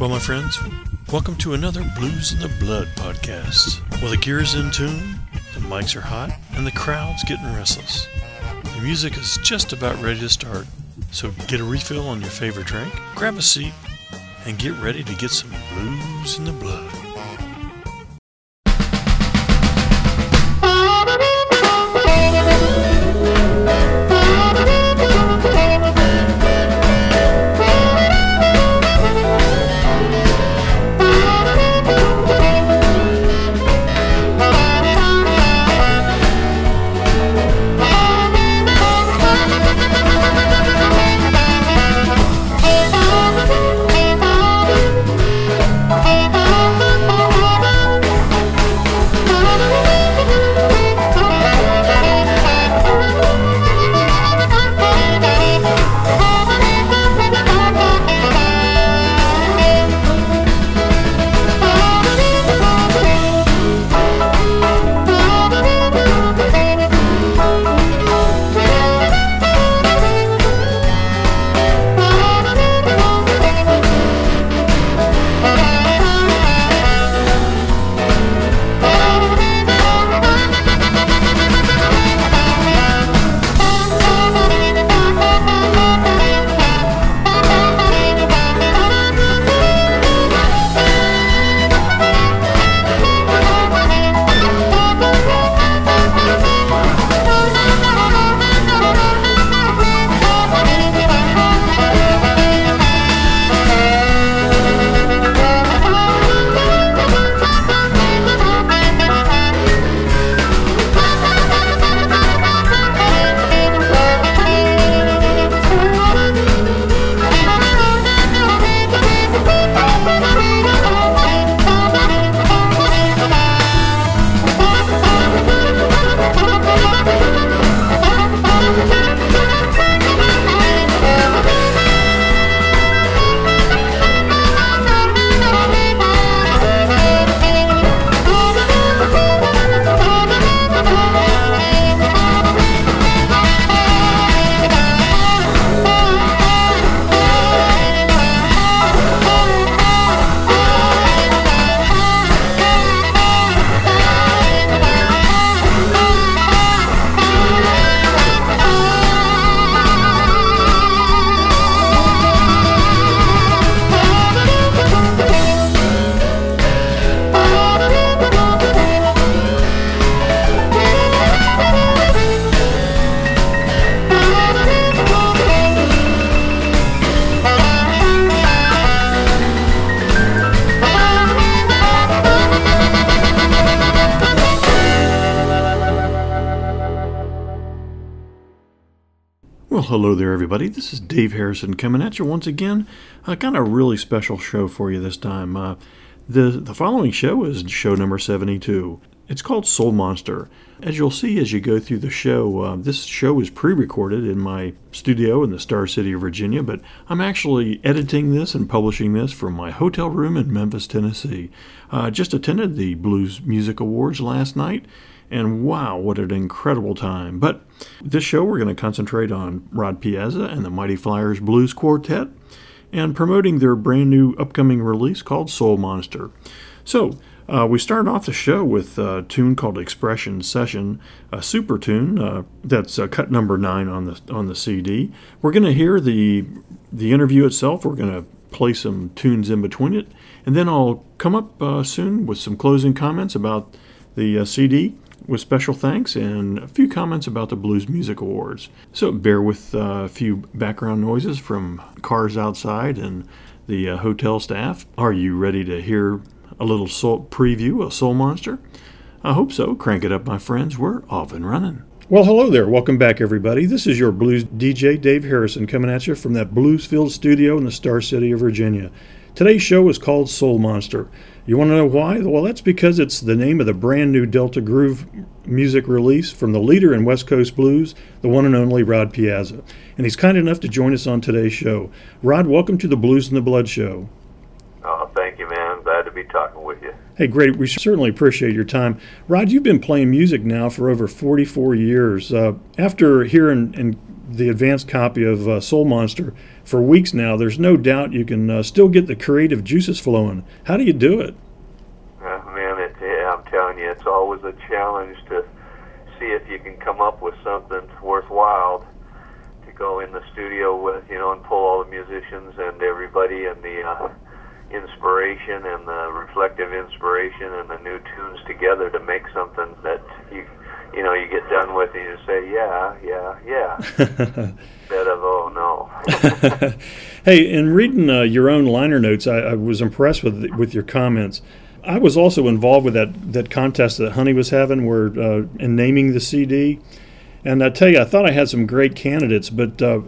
Well, my friends, welcome to another Blues in the Blood podcast. Well, the gear's in tune, the mics are hot, and the crowd's getting restless. The music is just about ready to start, so get a refill on your favorite drink, grab a seat, and get ready to get some blues in the blood. Dave Harrison coming at you once again. I got a really special show for you this time. Uh, the the following show is show number seventy two. It's called Soul Monster. As you'll see as you go through the show, uh, this show is pre-recorded in my studio in the Star City of Virginia, but I'm actually editing this and publishing this from my hotel room in Memphis, Tennessee. Uh, just attended the Blues Music Awards last night and wow, what an incredible time. But this show, we're going to concentrate on Rod Piazza and the Mighty Flyers Blues Quartet and promoting their brand new upcoming release called Soul Monster. So, uh, we start off the show with a tune called Expression Session, a super tune uh, that's uh, cut number nine on the on the CD. We're going to hear the the interview itself. We're going to play some tunes in between it, and then I'll come up uh, soon with some closing comments about the uh, CD with special thanks and a few comments about the Blues Music Awards. So bear with uh, a few background noises from cars outside and the uh, hotel staff. Are you ready to hear a little soul preview of Soul Monster? I hope so. Crank it up, my friends. We're off and running. Well, hello there. Welcome back, everybody. This is your blues DJ, Dave Harrison, coming at you from that blues filled studio in the Star City of Virginia. Today's show is called Soul Monster. You want to know why? Well, that's because it's the name of the brand new Delta Groove music release from the leader in West Coast blues, the one and only Rod Piazza. And he's kind enough to join us on today's show. Rod, welcome to the Blues in the Blood show. Oh, thank you, man. I'm glad to be talking with you. Hey, great. We certainly appreciate your time. Rod, you've been playing music now for over 44 years. Uh, after hearing and the advanced copy of uh, Soul Monster for weeks now, there's no doubt you can uh, still get the creative juices flowing. How do you do it? Uh, man, it, I'm telling you, it's always a challenge to see if you can come up with something worthwhile to go in the studio with, you know, and pull all the musicians and everybody and the uh, inspiration and the reflective inspiration and the new tunes together to make something that you you know you get done with and you say yeah yeah yeah instead of oh no hey in reading uh, your own liner notes I, I, was impressed with with your comments I was also involved with that that contest that Honey was having where uh, in naming the CD and I tell you I thought I had some great candidates but uh,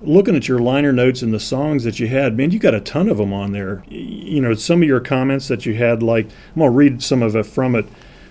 looking at your liner notes and the songs that you had, man, you got a ton of them on there. You know, some of your comments that you had, like, I'm going to read some of it from it.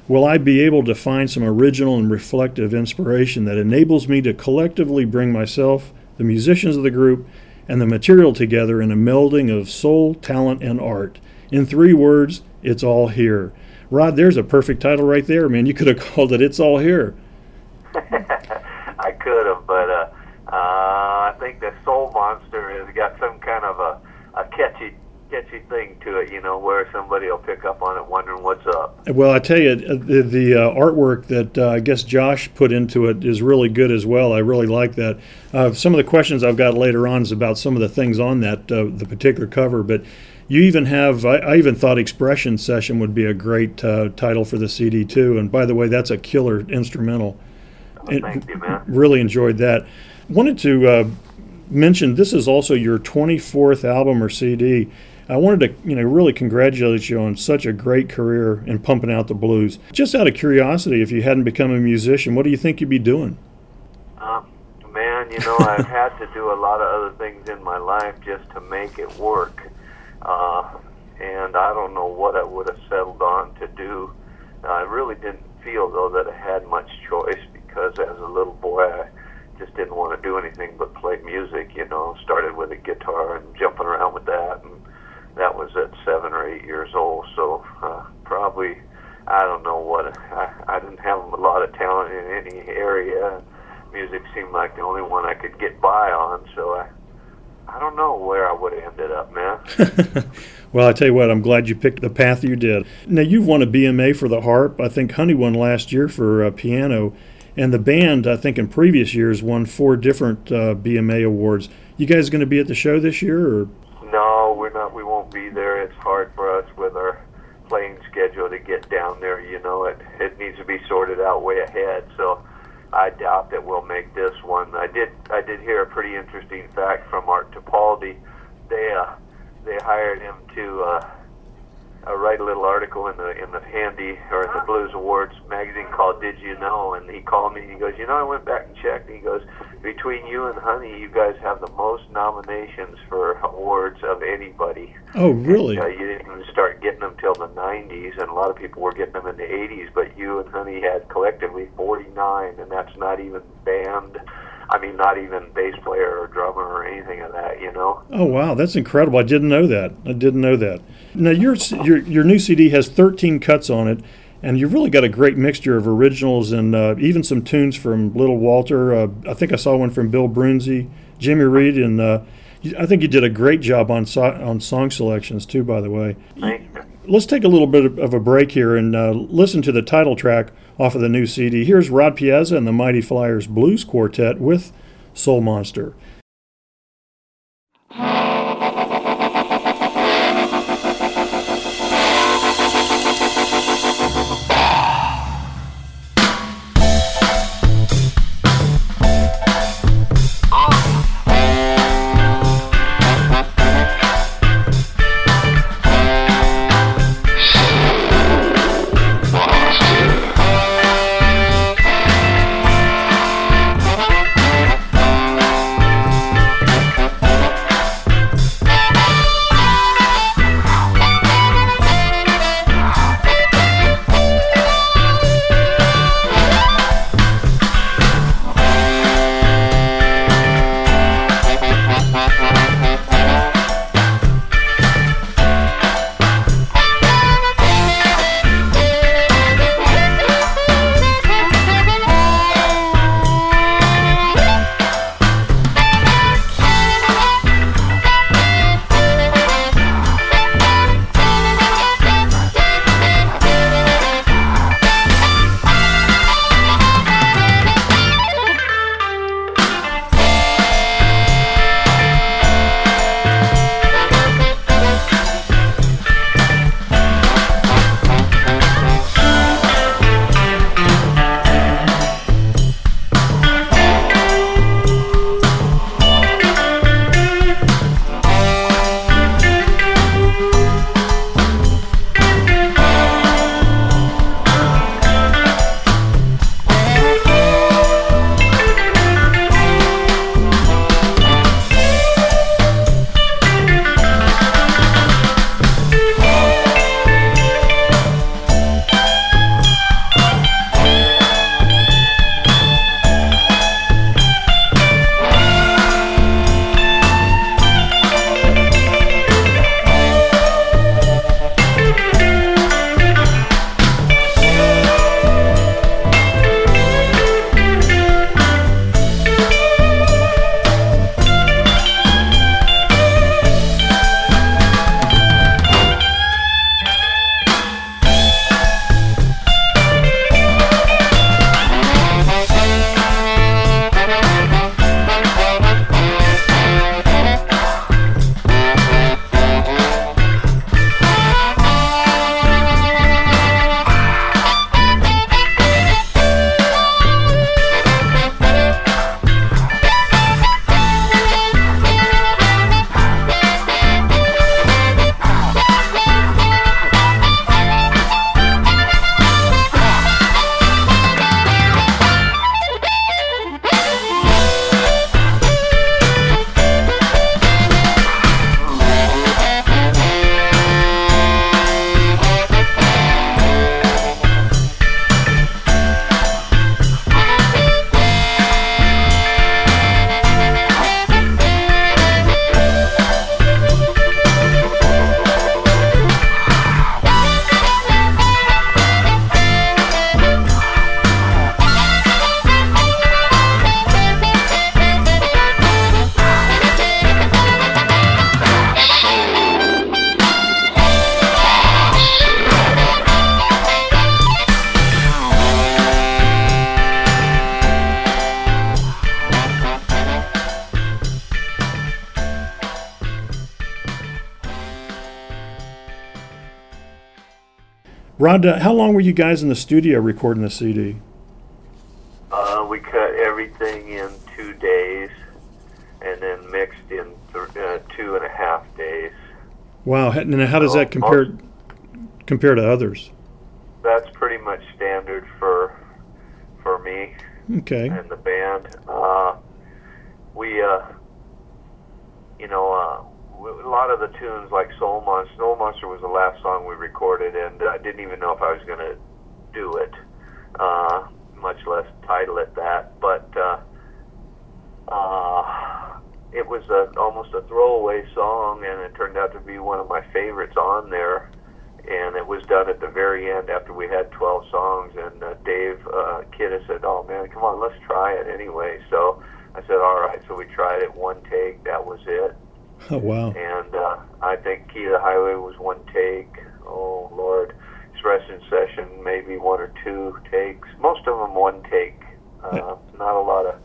Will I be able to find some original and reflective inspiration that enables me to collectively bring myself, the musicians of the group, and the material together in a melding of soul, talent, and art? In three words, it's all here. Rod, there's a perfect title right there, man. You could have called it It's All Here. I could have, but uh, uh, I think the Soul Monster has got some kind of a, a catchy catchy thing to it, you know, where somebody will pick up on it wondering what's up. Well, I tell you, uh, the, the uh, artwork that uh, I guess Josh put into it is really good as well. I really like that. Uh, some of the questions I've got later on is about some of the things on that, uh, the particular cover, but you even have, I, I, even thought Expression Session would be a great uh, title for the CD too. And by the way, that's a killer instrumental. Oh, thank you, man. Really enjoyed that wanted to uh, mention this is also your 24th album or CD. I wanted to, you know, really congratulate you on such a great career in pumping out the blues. Just out of curiosity, if you hadn't become a musician, what do you think you'd be doing? Uh, man, you know, I've had to do a lot of other things in my life just to make it work, uh, and I don't know what I would have settled on to do. I really didn't feel though that I had much choice because as a little boy, I just didn't want to do anything but play music. You know, started with a guitar and jumping around with that, and that was at seven or eight years old. So uh, probably, I don't know what I, I didn't have a lot of talent in any area. Music seemed like the only one I could get by on. So I, I don't know where I would have ended up, man. well, I tell you what, I'm glad you picked the path you did. Now you've won a BMA for the harp. I think Honey won last year for uh, piano. And the band, I think, in previous years won four different uh, BMA awards. You guys going to be at the show this year, or? No, we're not. We won't be there. It's hard for us with our playing schedule to get down there. You know, it it needs to be sorted out way ahead. So I doubt that we'll make this one. I did I did hear a pretty interesting fact from Art Tipaldi. They uh, they hired him to. Uh, uh, write a little article in the in the Handy or in the Blues Awards magazine called "Did You Know?" And he called me and he goes, "You know, I went back and checked." And he goes, "Between you and Honey, you guys have the most nominations for awards of anybody." Oh, really? And, uh, you didn't even start getting them till the '90s, and a lot of people were getting them in the '80s. But you and Honey had collectively 49, and that's not even band. I mean, not even bass player or drummer or anything of that, you know. Oh wow, that's incredible! I didn't know that. I didn't know that. Now your your your new CD has 13 cuts on it, and you've really got a great mixture of originals and uh, even some tunes from Little Walter. Uh, I think I saw one from Bill Broonzy, Jimmy Reed, and uh, I think you did a great job on so- on song selections too. By the way, Thank you. Let's take a little bit of a break here and uh, listen to the title track off of the new CD. Here's Rod Piazza and the Mighty Flyers Blues Quartet with Soul Monster. Uh, how long were you guys in the studio recording the CD? Uh, we cut everything in two days, and then mixed in th- uh, two and a half days. Wow. And how does that compare compare to others? That's pretty much standard for for me. Okay. and the band. Uh, we, uh, you know, uh, a lot of the tunes like Soul Monster. Soul Monster was the last song we recorded, and I didn't even know if I was going to do it, uh, much less title it that. But uh, uh, it was a, almost a throwaway song, and it turned out to be one of my favorites on there and it was done at the very end after we had 12 songs. And uh, Dave uh, Kidda said, "Oh man, come on, let's try it anyway." So I said, "All right." So we tried it one take. That was it. Oh wow. And uh, I think Key to the Highway was one take. Oh Lord, Expression Session maybe one or two takes. Most of them one take. Uh, not a lot of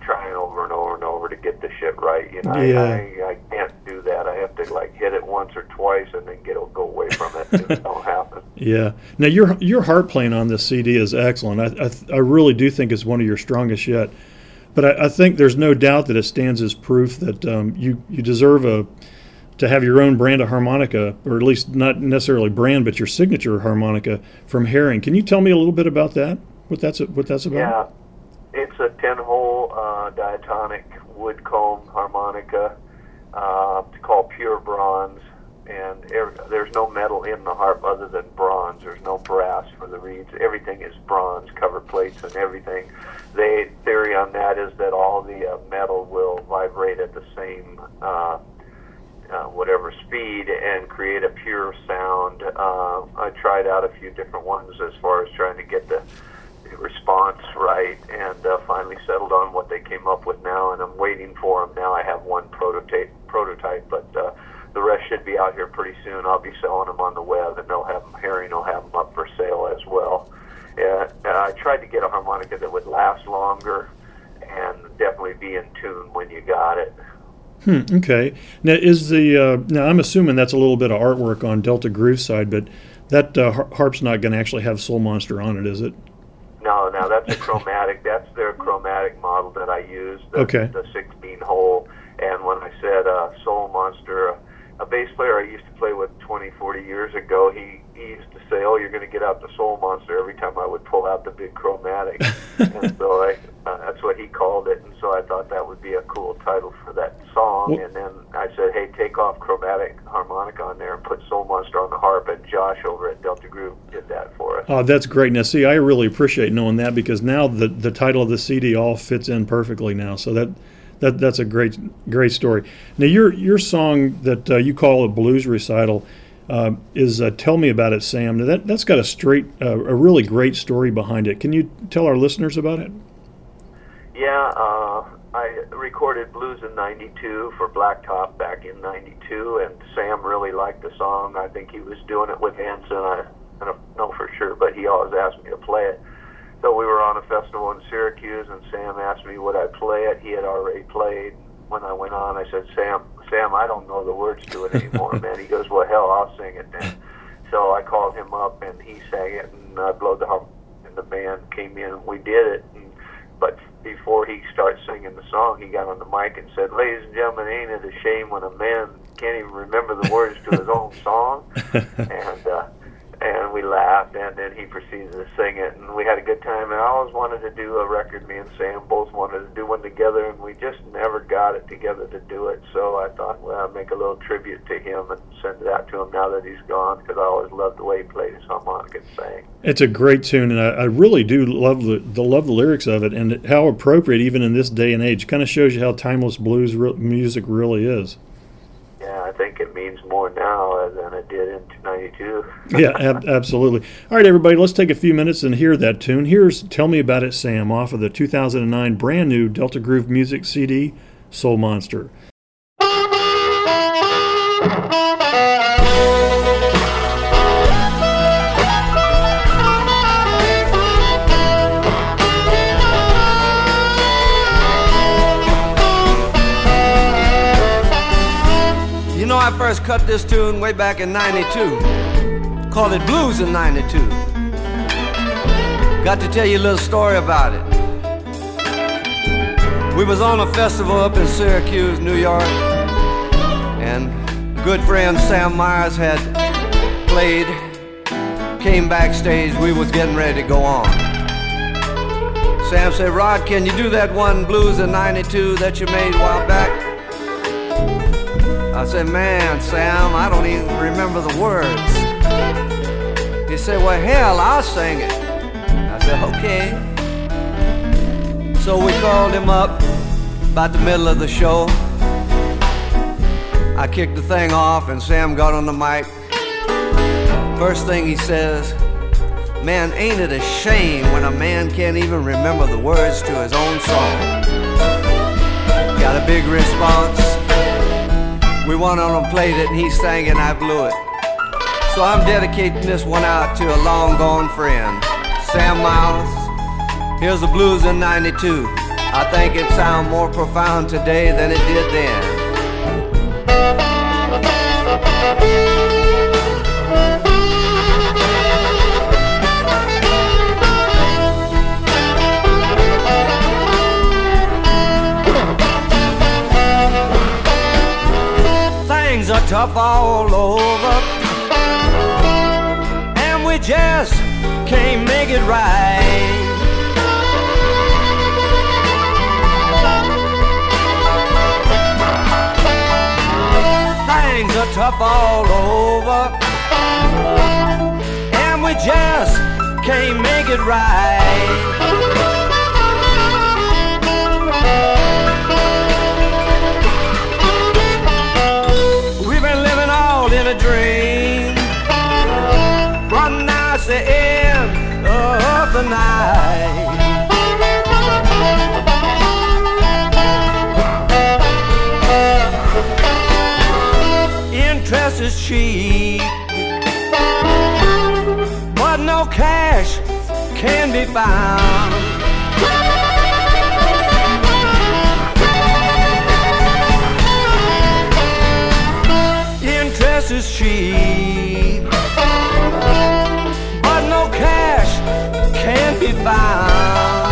trying over and over and over to get the shit right. You know, Yeah. I, I, I can't do that. I have to like hit it once or twice and then get go away from it. it don't happen. Yeah. Now your your harp playing on this CD is excellent. I I, I really do think it's one of your strongest yet. But I, I think there's no doubt that it stands as proof that um, you you deserve a to have your own brand of harmonica, or at least not necessarily brand, but your signature harmonica from Hering. Can you tell me a little bit about that? What that's what that's about? Yeah, it's a ten-hole uh, diatonic wood comb harmonica. Uh, called pure bronze, and every, there's no metal in the harp other than bronze. There's no brass for the reeds. Everything is bronze, cover plates and everything. The theory on that is that all the uh, metal will vibrate at the same. Uh, uh, whatever speed and create a pure sound. Uh, I tried out a few different ones as far as trying to get the, response right, and uh, finally settled on what they came up with now. And I'm waiting for them now. I have one prototype, but uh, the rest should be out here pretty soon. I'll be selling them on the web, and they'll have them. Hering will have them up for sale as well. Uh, I tried to get a harmonica that would last longer and definitely be in tune when you got it. Hmm, okay. Now is the uh, now I'm assuming that's a little bit of artwork on Delta Groove side, but that uh, harp's not going to actually have Soul Monster on it, is it? No, no, that's a chromatic. That's their chromatic model that I used. The, Okay. The 16 hole. And when I said uh, Soul Monster, a bass player I used to play with 20, 40 years ago, he, he used to say, "Oh, you're going to get out the Soul Monster." Every time I would pull out the big chromatic, and so I, uh, that's what he called it. And so I thought that would be a cool title for that song. Well- and then I said, "Hey, take off chromatic harmonica on there and put Soul Monster on the harp." And Josh over at Delta Groove did that for us. Oh, that's great. Now, see, I really appreciate knowing that because now the the title of the CD all fits in perfectly now. So that that that's a great great story. Now, your your song that uh, you call a blues recital uh, is uh, "Tell Me About It, Sam." Now, that that's got a straight uh, a really great story behind it. Can you tell our listeners about it? Yeah, uh, I recorded blues in '92 for Blacktop back in '92, and Sam really liked the song. I think he was doing it with Anson. I, I don't know for sure, but he always asked me to play it. So we were on a festival in Syracuse, and Sam asked me would I play it. He had already played. When I went on, I said, "Sam, Sam, I don't know the words to it anymore, man." He goes, "Well, hell, I'll sing it then." So I called him up, and he sang it, and I blowed the harp, and the band came in, and we did it. And, but before he started singing the song, he got on the mic and said, "Ladies and gentlemen, ain't it a shame when a man can't even remember the words to his own song?" and uh, and we laughed, and then he proceeded to sing it, and we had a good time. And I always wanted to do a record. Me and Sam both wanted to do one together, and we just never got it together to do it. So I thought, well, I'd make a little tribute to him and send it out to him now that he's gone, because I always loved the way he played his harmonica and sang. It's a great tune, and I, I really do love the, the love the lyrics of it, and how appropriate even in this day and age. Kind of shows you how timeless blues re- music really is. Yeah, I think it means more now uh, than it did in '92. yeah, ab- absolutely. All right, everybody, let's take a few minutes and hear that tune. Here's "Tell Me About It, Sam" off of the 2009 brand new Delta Groove Music CD, Soul Monster. First cut this tune way back in 92. called it Blues in 92. Got to tell you a little story about it. We was on a festival up in Syracuse, New York, and good friend Sam Myers had played, came backstage, we was getting ready to go on. Sam said, Rod, can you do that one blues in 92 that you made a while back? I said, man, Sam, I don't even remember the words. He said, well, hell, I'll sing it. I said, okay. So we called him up about the middle of the show. I kicked the thing off and Sam got on the mic. First thing he says, Man, ain't it a shame when a man can't even remember the words to his own song? Got a big response. We went on and played it, and he sang and I blew it. So I'm dedicating this one out to a long gone friend, Sam Myers. Here's the blues in 92. I think it sounds more profound today than it did then. Tough all over. And we just can't make it right. Things are tough all over. And we just can't make it right. Is cheap, but no cash can be found. Interest is cheap, but no cash can be found.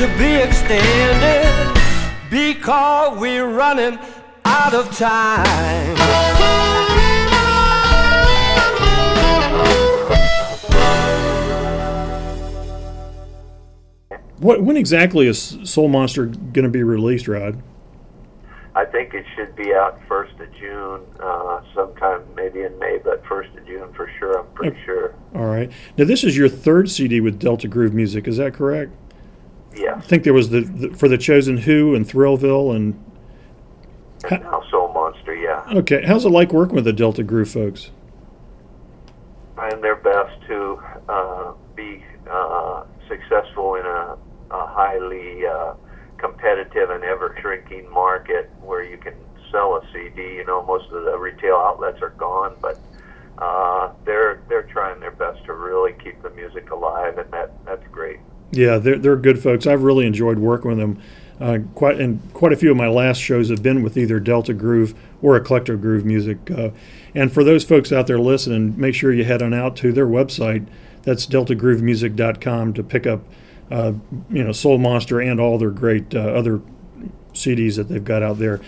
To be explained. to end it because we're running out of time. What, when exactly is Soul Monster going to be released, Rod? I think it should be out first of June, uh, sometime maybe in May, but first of June for sure. I'm pretty sure. All right. Now this is your third CD with Delta Groove Music. Is that correct? Yes. I think there was the, the for the Chosen Who and Thrillville and. And now Soul Monster, yeah. Okay, how's it like working with the Delta Groove folks? Trying their best to uh, be uh, successful in highly uh, competitive and ever shrinking market where you can sell a CD. You know, most of the retail outlets are gone, but uh, they're they're trying their best to really keep the music alive, and that that's great. Yeah, they're they're good folks. I've really enjoyed working with them. Uh, quite and quite a few of my last shows have been with either Delta Groove or Eclecto Groove music. Uh, and for those folks out there listening, make sure you head on out to their website. That's deltagroovemusic.com to pick up, uh, you know, Soul Monster and all their great uh, other CDs that they've got out there.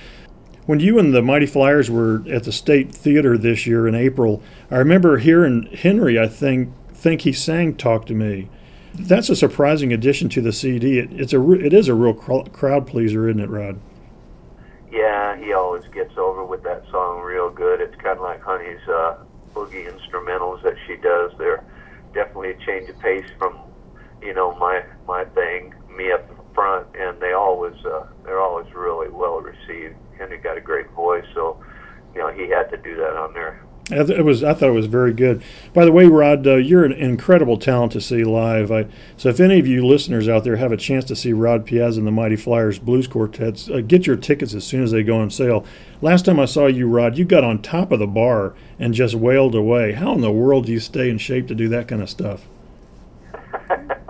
When you and the Mighty Flyers were at the State Theater this year in April, I remember hearing Henry. I think think he sang "Talk to Me." That's a surprising addition to the CD. It, it's a it is a real cr- crowd pleaser, isn't it, Rod? Yeah, he always gets over with that song real good. It's kind of like Honey's uh, boogie instrumentals that she does. They're definitely a change of pace from, you know, my my thing, me up front, and they always uh, they're always really well received. Henry got a great voice, so you know he had to do that on there. It was. I thought it was very good. By the way, Rod, uh, you're an incredible talent to see live. I, so, if any of you listeners out there have a chance to see Rod Piazza and the Mighty Flyers Blues Quartets, uh, get your tickets as soon as they go on sale. Last time I saw you, Rod, you got on top of the bar and just wailed away. How in the world do you stay in shape to do that kind of stuff?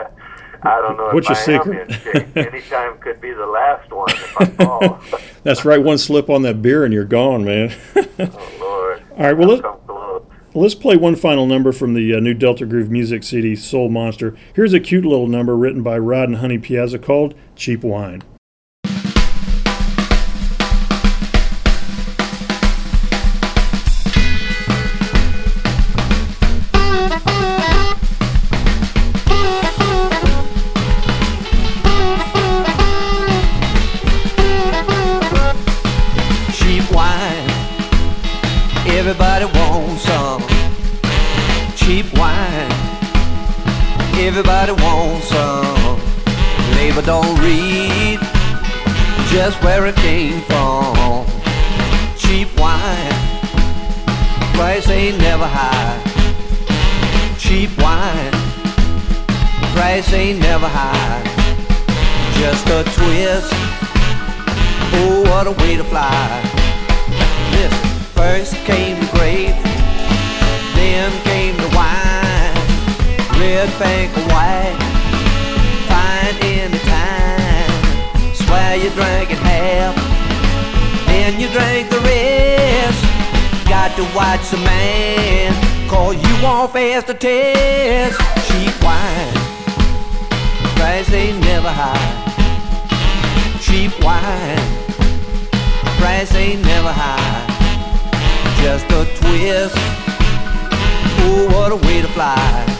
I don't know What's your secret? am in shape. Anytime could be the last one if I fall. That's right. One slip on that beer and you're gone, man. oh Lord. All right, well, let, let's play one final number from the uh, new Delta Groove music CD, Soul Monster. Here's a cute little number written by Rod and Honey Piazza called Cheap Wine. Where it came from. Cheap wine. Price ain't never high. Cheap wine. Price ain't never high. Just a twist. Oh, what a way to fly. Listen, first came the grape, then came the wine. Red, and white, You drank it half, then you drank the rest. Got to watch the man, call you on faster test. Cheap wine, price ain't never high cheap wine. Price ain't never high, just a twist. Oh, what a way to fly.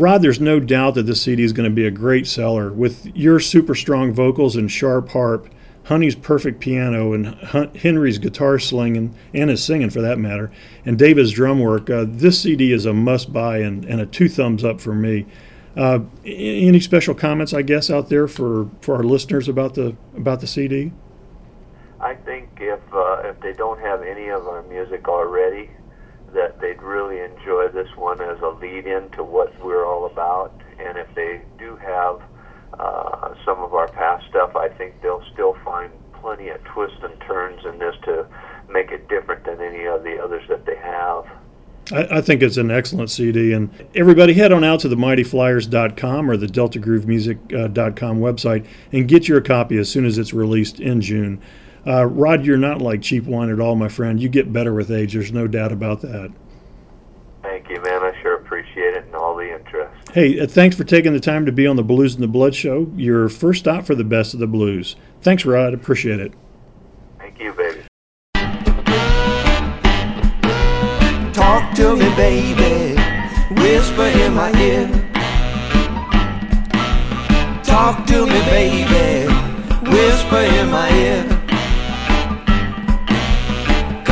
Rod, there's no doubt that this CD is going to be a great seller. With your super strong vocals and sharp harp, Honey's perfect piano, and Henry's guitar slinging, and his singing for that matter, and David's drum work, uh, this CD is a must buy and, and a two thumbs up for me. Uh, any special comments, I guess, out there for, for our listeners about the about the CD? I think if uh, if they don't have any of our music already, that they'd really enjoy this one as a lead-in to what we're all about. And if they do have uh, some of our past stuff, I think they'll still find plenty of twists and turns in this to make it different than any of the others that they have. I, think it's an excellent CD. And everybody head on out to the mightyflyers.com or the deltagroovemusic.com website and get your copy as soon as it's released in June. Uh, Rod, you're not like cheap wine at all, my friend. You get better with age. There's no doubt about that. Thank you, man. I sure appreciate it and all the interest. Hey, uh, thanks for taking the time to be on the Blues and the Blood show. Your first stop for the best of the blues. Thanks, Rod. Appreciate it. Thank you, baby. Talk to me, baby. Whisper in my ear. Talk to me, baby. Whisper in my ear.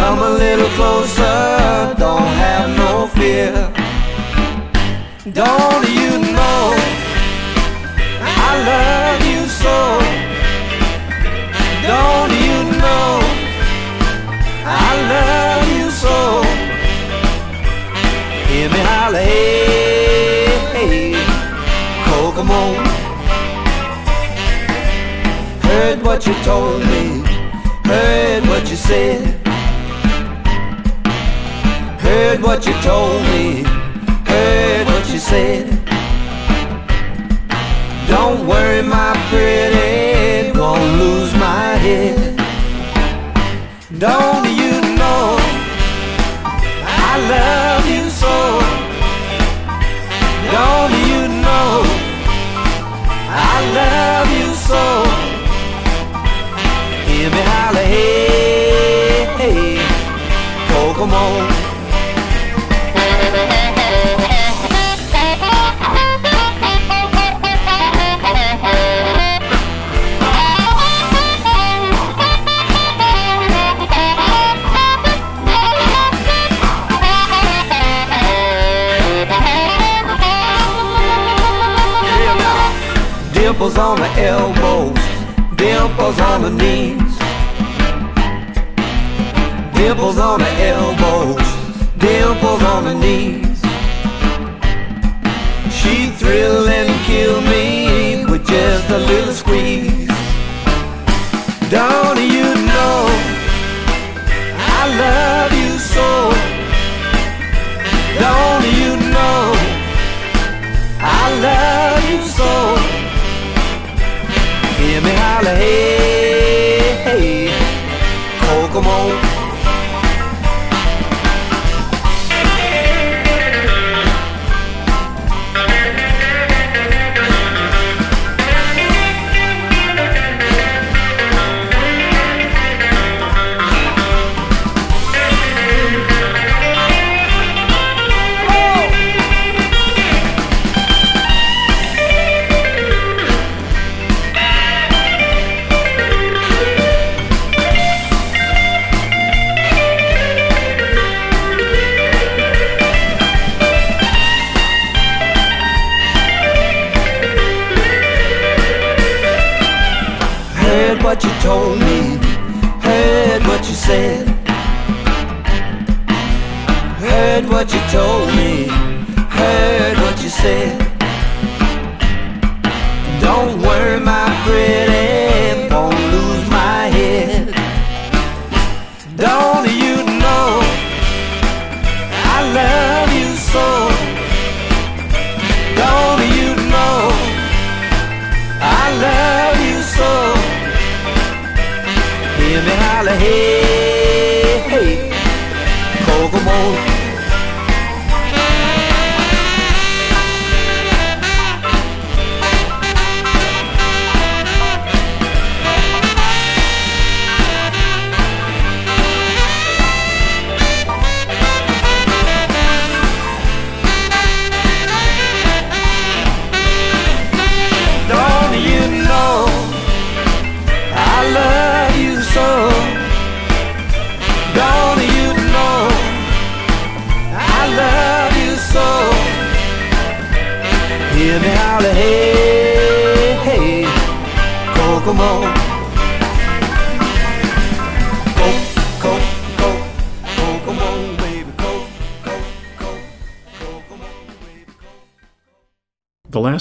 Come a little closer. Don't have no fear. Don't you know I love you so? Don't you know I love you so? Hear me holler, hey, hey, Kokomo. Heard what you told me, heard what you said. Heard what you told me, heard what you said. Don't worry, my pretty, me Hear me holler, hey, hey, Kokomo.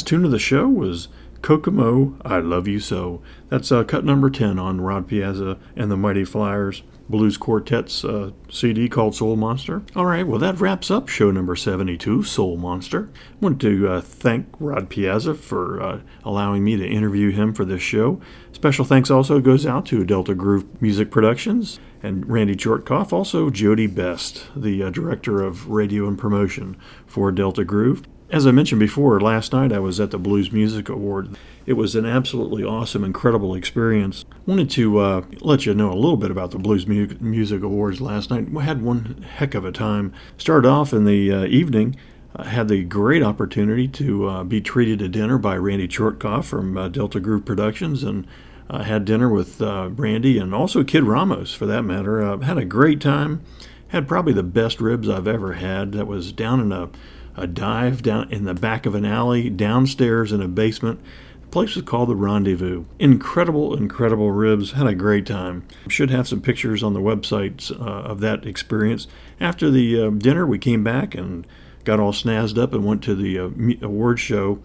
Tune of the show was Kokomo, I Love You So. That's uh, cut number 10 on Rod Piazza and the Mighty Flyers Blues Quartet's uh, CD called Soul Monster. All right, well, that wraps up show number 72, Soul Monster. I want to uh, thank Rod Piazza for uh, allowing me to interview him for this show. Special thanks also goes out to Delta Groove Music Productions and Randy Chortkoff, also Jody Best, the uh, director of radio and promotion for Delta Groove. As I mentioned before, last night I was at the Blues Music Award. It was an absolutely awesome, incredible experience. Wanted to uh, let you know a little bit about the Blues Mu- Music Awards last night. We had one heck of a time. Started off in the uh, evening. I had the great opportunity to uh, be treated to dinner by Randy Chortkoff from uh, Delta Groove Productions and uh, had dinner with uh, Randy and also Kid Ramos for that matter. Uh, had a great time. Had probably the best ribs I've ever had. That was down in a a dive down in the back of an alley, downstairs in a basement. The place was called the Rendezvous. Incredible, incredible ribs. Had a great time. Should have some pictures on the website uh, of that experience. After the uh, dinner, we came back and got all snazzed up and went to the uh, award show.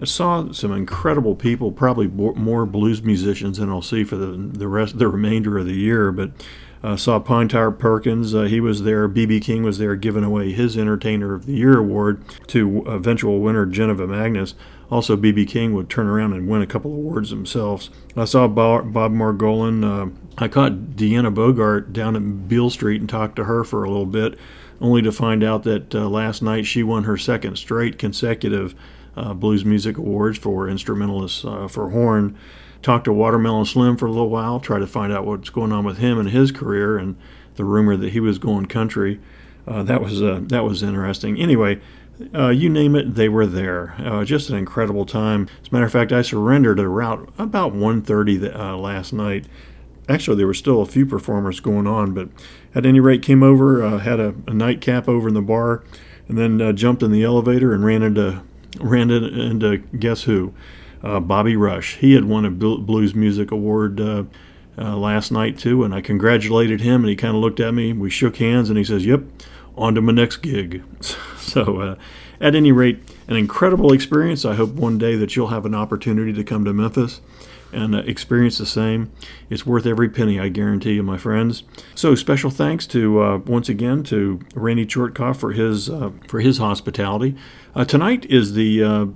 I saw some incredible people, probably more blues musicians than I'll see for the the rest, the remainder of the year. But uh, saw Pine Perkins. Uh, he was there. BB King was there giving away his Entertainer of the Year award to eventual winner Janiva Magness. Also, BB King would turn around and win a couple awards themselves. I saw Bob, Bob Margolin. Uh, I caught Deanna Bogart down at Beale Street and talked to her for a little bit, only to find out that uh, last night she won her second straight consecutive uh, Blues Music Awards for instrumentalists uh, for horn talked to Watermelon Slim for a little while, tried to find out what's going on with him and his career, and the rumor that he was going country. Uh, that was uh, that was interesting. Anyway, uh, you name it, they were there. Uh, just an incredible time. As a matter of fact, I surrendered at around about 1:30 uh, last night. Actually, there were still a few performers going on, but at any rate, came over, uh, had a, a nightcap over in the bar, and then jumped in the elevator and ran into ran into guess who. Uh, Bobby Rush. He had won a Blues Music Award uh, uh, last night too, and I congratulated him. And he kind of looked at me. We shook hands, and he says, "Yep, on to my next gig." so, uh, at any rate, an incredible experience. I hope one day that you'll have an opportunity to come to Memphis and uh, experience the same. It's worth every penny, I guarantee you, my friends. So special thanks to uh, once again to Randy Chortkoff for his uh, for his hospitality. Uh, tonight is the uh,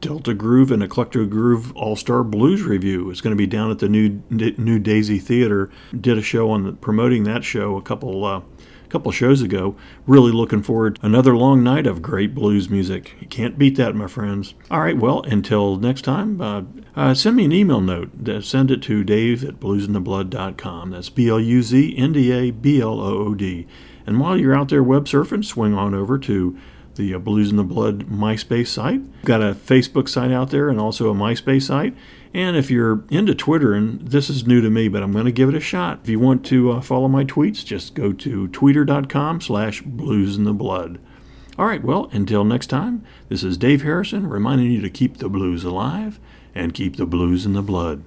Delta Groove and Eclectic Groove All Star Blues Review. It's going to be down at the new New Daisy Theater. Did a show on the, promoting that show a couple uh, couple shows ago. Really looking forward to another long night of great blues music. You can't beat that, my friends. All right, well, until next time, uh, uh, send me an email note. Send it to dave at bluzndablood.com. That's B L U Z N D A B L O O D. And while you're out there web surfing, swing on over to the uh, Blues in the Blood MySpace site. We've got a Facebook site out there and also a MySpace site. And if you're into Twitter, and this is new to me, but I'm going to give it a shot. If you want to uh, follow my tweets, just go to twitter.com slash blues in the blood. All right, well, until next time, this is Dave Harrison reminding you to keep the blues alive and keep the blues in the blood.